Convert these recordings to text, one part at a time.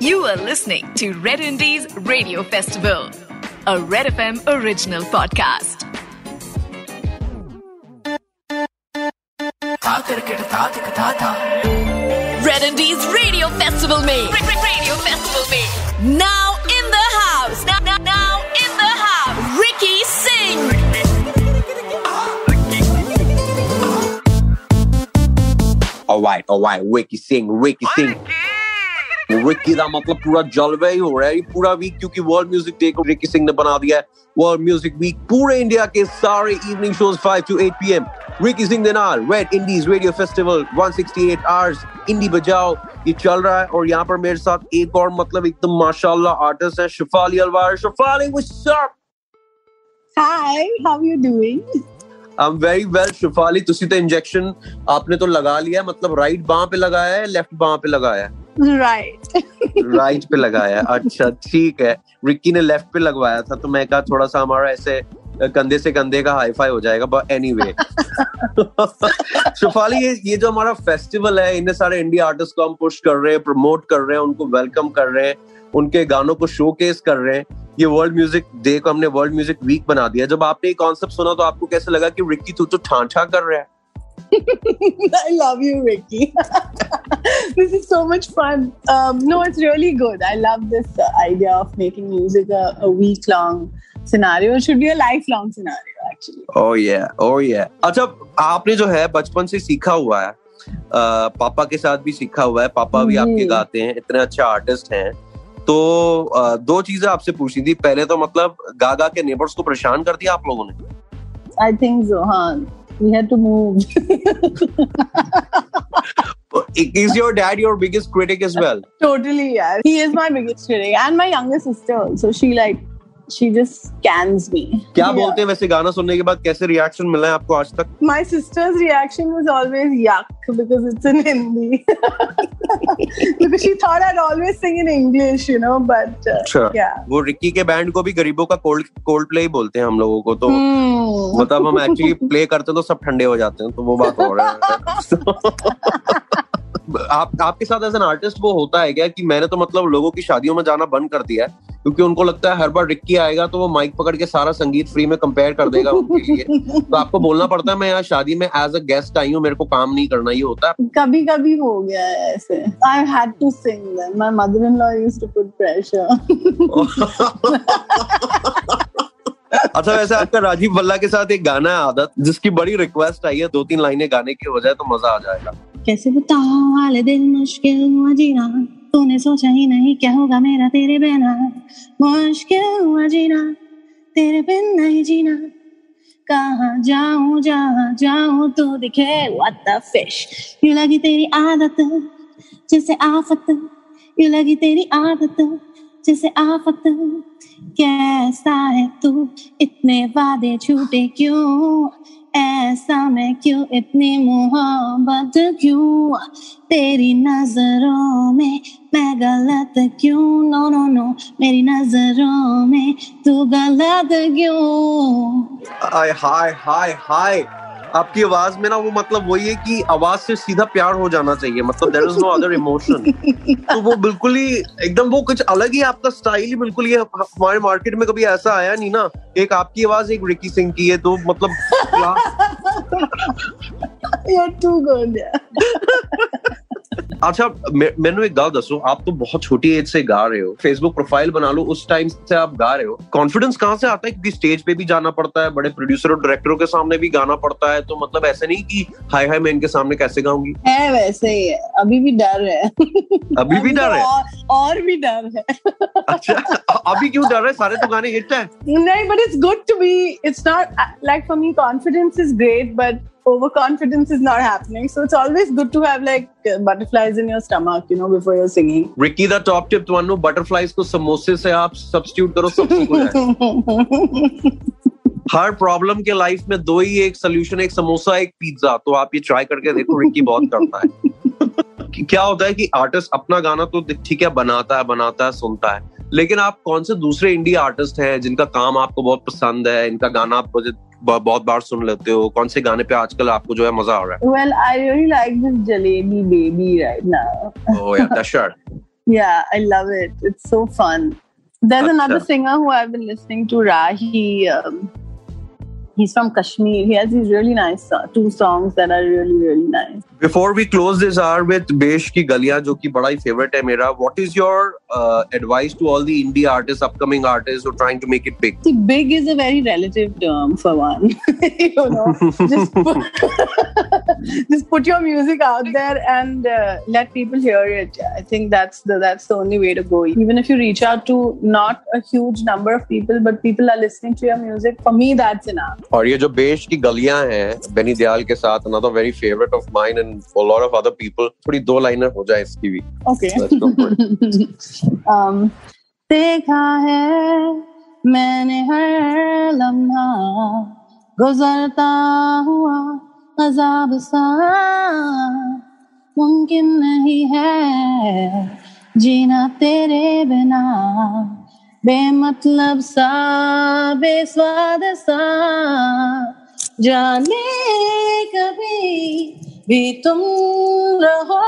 You are listening to Red Indies Radio Festival, a Red FM original podcast. Red Indies Radio Festival में Radio Festival में Now in the house. Now, now, now in the house. Ricky Singh. Alright alright Ricky Singh Ricky Singh Ricky का मतलब पूरा जलवा ही हो रहा है पूरा वीक क्योंकि वर्ल्ड म्यूज़िक डे को रिकी सिंह ने बना दिया है। वर्ल्ड म्यूज़िक वीक पूरे इंडिया के सारे evening shows 5 to 8 PM Ricky Singh के नाल red indies radio festival 168 hours indie बजाओ ये चल रहा है और यहाँ पर मेरे साथ एक और मतलब एकदम माशाल्लाह आर्टिस्ट है Shefali Alwar Shefali what's up Hi, how are you doing? I am very well Shefali तुसी तो इंजेक्शन आपने तो लगा लिया मतलब राइट बाह पे लगाया है लेफ़्ट बाह पे लगाया है। Right. राइट पे लगाया। अच्छा ठीक है। रिक्की ने लेफ़्ट पे लगवाया था तो मैं कहा थोड़ा सा हमारा ऐसे कंधे से कंधे का हाई फाई हो जाएगा बट एनीवे शिफाली ये ये जो हमारा फेस्टिवल है इतने सारे इंडिया आर्टिस्ट को हम पुश कर रहे हैं प्रमोट कर रहे हैं उनको वेलकम कर रहे हैं उनके गानों को शोकेस कर रहे हैं। ये वर्ल्ड म्यूज़िक डे को हमने वर्ल्ड म्यूज़िक वीक बना दिया। जब आपने ये कॉन्सेप्ट सुना तो आपको कैसे लगा कि रिक्की तू तो ठाठा कर रहा है? I love you, Ricky. this is so much fun. Um, no, it's really good. I love this uh, idea of making music a, a week long scenario. It should be a lifelong scenario, actually. ओह ये ओह ये अच्छा आपने जो है बचपन से सीखा हुआ है अ, पापा के साथ भी सीखा हुआ है पापा भी आपके गाते हैं इतने अच्छे आर्टिस्ट हैं तो अ, दो चीज़ें आपसे पूछनी थी पहले तो मतलब गा गा के नेबर्स को परेशान कर दिया आप लोगों ने I think so, huh? We had to move. Is your dad your biggest critic as well totally, yeah. He is my biggest critic. And my younger sister also. She like, she just scans me. क्या Yeah. बोलते हैं वैसे गाना सुनने के बाद कैसे reaction मिला है आपको आज तक My sister's reaction was always yuck because it's in Hindi. because she thought I'd always sing in English, you know, but uh, अच्छा yeah. वो रिक्की के बैंड को भी गरीबों का कोल्ड कोल्ड प्ले ही बोलते हैं हम लोगों को तो Hmm. मतलब हम एक्चुअली प्ले करते हैं तो सब ठंडे हो जाते हैं तो वो बात हो रहा है आप आपके साथ एज एन आर्टिस्ट वो होता है क्या कि मैंने तो मतलब लोगों की शादियों में जाना बंद कर दिया है? क्योंकि उनको लगता है हर बार रिक्की आएगा तो वो माइक पकड़ के सारा संगीत फ्री में कंपेयर कर देगा उनके लिए। तो आपको बोलना पड़ता है मैं यहाँ शादी में एज अ गेस्ट आई हूँ मेरे को काम नहीं करना ये होता है? कभी कभी हो गया है ऐसे। Had to sing them. My mother-in-law used to put pressure. अच्छा वैसे आपका राजीव भल्ला के साथ एक गाना है आदत जिसकी बड़ी रिक्वेस्ट आई है दो तीन लाइनें गाने की हो जाए तो मज़ा आ जाएगा। कैसे बताओ वाले दिन मुश्किल हुआ जीना? तूने सोचा ही नहीं क्या होगा मेरा तेरे बिना। मुश्किल हुआ जीना, तेरे बिन नहीं जीना। कहाँ जाऊँ, जहाँ जाऊँ तू दिखे। What the fish? यूँ लगी तेरी आदत, जैसे आफत। यू लगी तेरी आदत, जैसे आफत। कैसा है तू? इतने वादे झूठे क्यों? ऐसा मैं क्यों इतनी मोहब्बत क्यों? तेरी नज़रों में मैं गलत क्यों? नो नो नो मेरी नज़रों में तू गलत क्यों? हाय हाय हाय हाय। आपकी आवाज़ में ना वो मतलब वही है कि आवाज़ से सीधा प्यार हो जाना चाहिए मतलब there is no other emotion तो वो बिल्कुल ही एकदम वो कुछ अलग ही आपका स्टाइल ही बिल्कुल ही, हमारे मार्केट में कभी ऐसा आया नहीं ना, एक आपकी आवाज़ एक रिकी सिंह की है तो मतलब You're too good. अच्छा मैं- मैंने एक गल दसो आप तो बहुत छोटी एज से गा रहे हो। फेसबुक प्रोफ़ाइल बना लो उस टाइम से आप गा रहे हो। कॉन्फिडेंस कहाँ से आता है? क्योंकि स्टेज पे भी जाना पड़ता है बड़े प्रोड्यूसर और डायरेक्टरों के सामने भी गाना पड़ता है तो मतलब ऐसे नहीं की हाय हाय मैं इनके सामने कैसे गाऊँगी? है वैसे ही है अभी भी डर है। अभी भी डर है? और, भी डर है। अच्छा अभी क्यों डर है? सारे तो गाने हिट है। but it's good to be. It's not uh, like for me, confidence is great, but overconfidence is not happening. So it's always good to have like butterflies in your stomach, you know, before you're singing. Ricky the top tip to तो butterflies ko samosa se aap substitute करो सबसे हर problem के life में दो ही एक solution एक समोसा एक pizza तो आप ये ट्राई करके देखो रिक्की बहुत करता है क्या होता है कि आर्टिस्ट अपना गाना तो ठीक है बनाता है बनाता है सुनता है लेकिन आप कौन से दूसरे इंडिया आर्टिस्ट हैं जिनका काम आपको बहुत पसंद है? इनका गाना आप बहुत बार सुन लेते हो। कौन से गाने पे आजकल आपको जो है मज़ा आ रहा है? Well I really like this jalebi baby right now oh yeah that's shot yeah I love it it's so fun there is another singer who I have been listening to Rahi he is from Kashmir he has this really nice two songs that are really really nice Before we close this hour with Besh ki Galiyan, जो कि बड़ा ही favorite है मेरा, what is your uh, advice to all the indie artists, upcoming artists who are trying to make it big? See, big is a very relative term for one. you know, just put, just put your music out there and uh, let people hear it. I think that's the that's the only way to go. Even if you reach out to not a huge number of people, but people are listening to your music, for me that's enough. और ये जो बेश की गलियां हैं बेनी दयाल के साथ another very favorite of mine and for a lot of other people थोड़ी दो लाइनर हो जाए इसकी भी। Go um, देखा है मैंने हर लम्हा गुजरता हुआ अजाब सा। मुमकिन नहीं है जीना तेरे बिना। बेमतलब सा बेस्वाद सा। जाने कभी भी तुम रहो,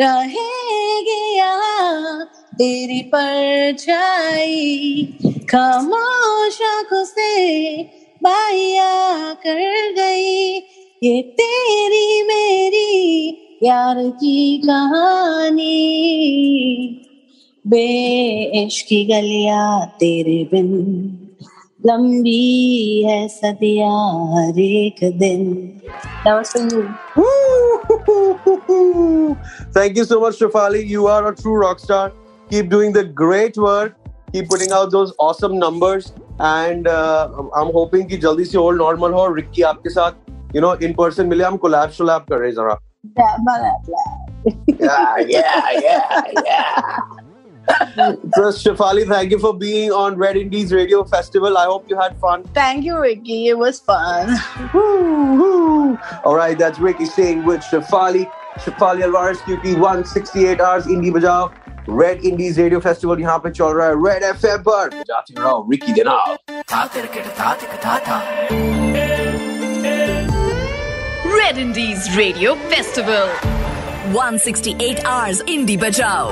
रहेगी यहाँ तेरी परछाई खामोश आँखों से बाया कर गई, ये तेरी मेरी यार की कहानी। बेश की गलिया तेरे बिन लंबी है सदिया हर एक दिन. Thank you so much, Shafali. You are a true rock star. Keep doing the great work. Keep putting out those awesome numbers. And uh, I'm hoping कि जल्दी से all normal हो रिक्की आपके साथ you know in person मिले हम collab शोलैब कर रहे हैं जरा yeah yeah yeah yeah so Shafali thank you for being on Red Indies Radio Festival I hope you had fun Thank you, Ricky. It was fun. Woo-hoo. All right, that's Ricky Singh with Shafali. Shafali Alvarez क्योंकि 168 hours indie बजाओ Red Indies Radio Festival यहाँ पे चल रहा है Red FM पर बजाते रहो रिकी देना Red Indies Radio Festival. 168 hours Indie Bajao.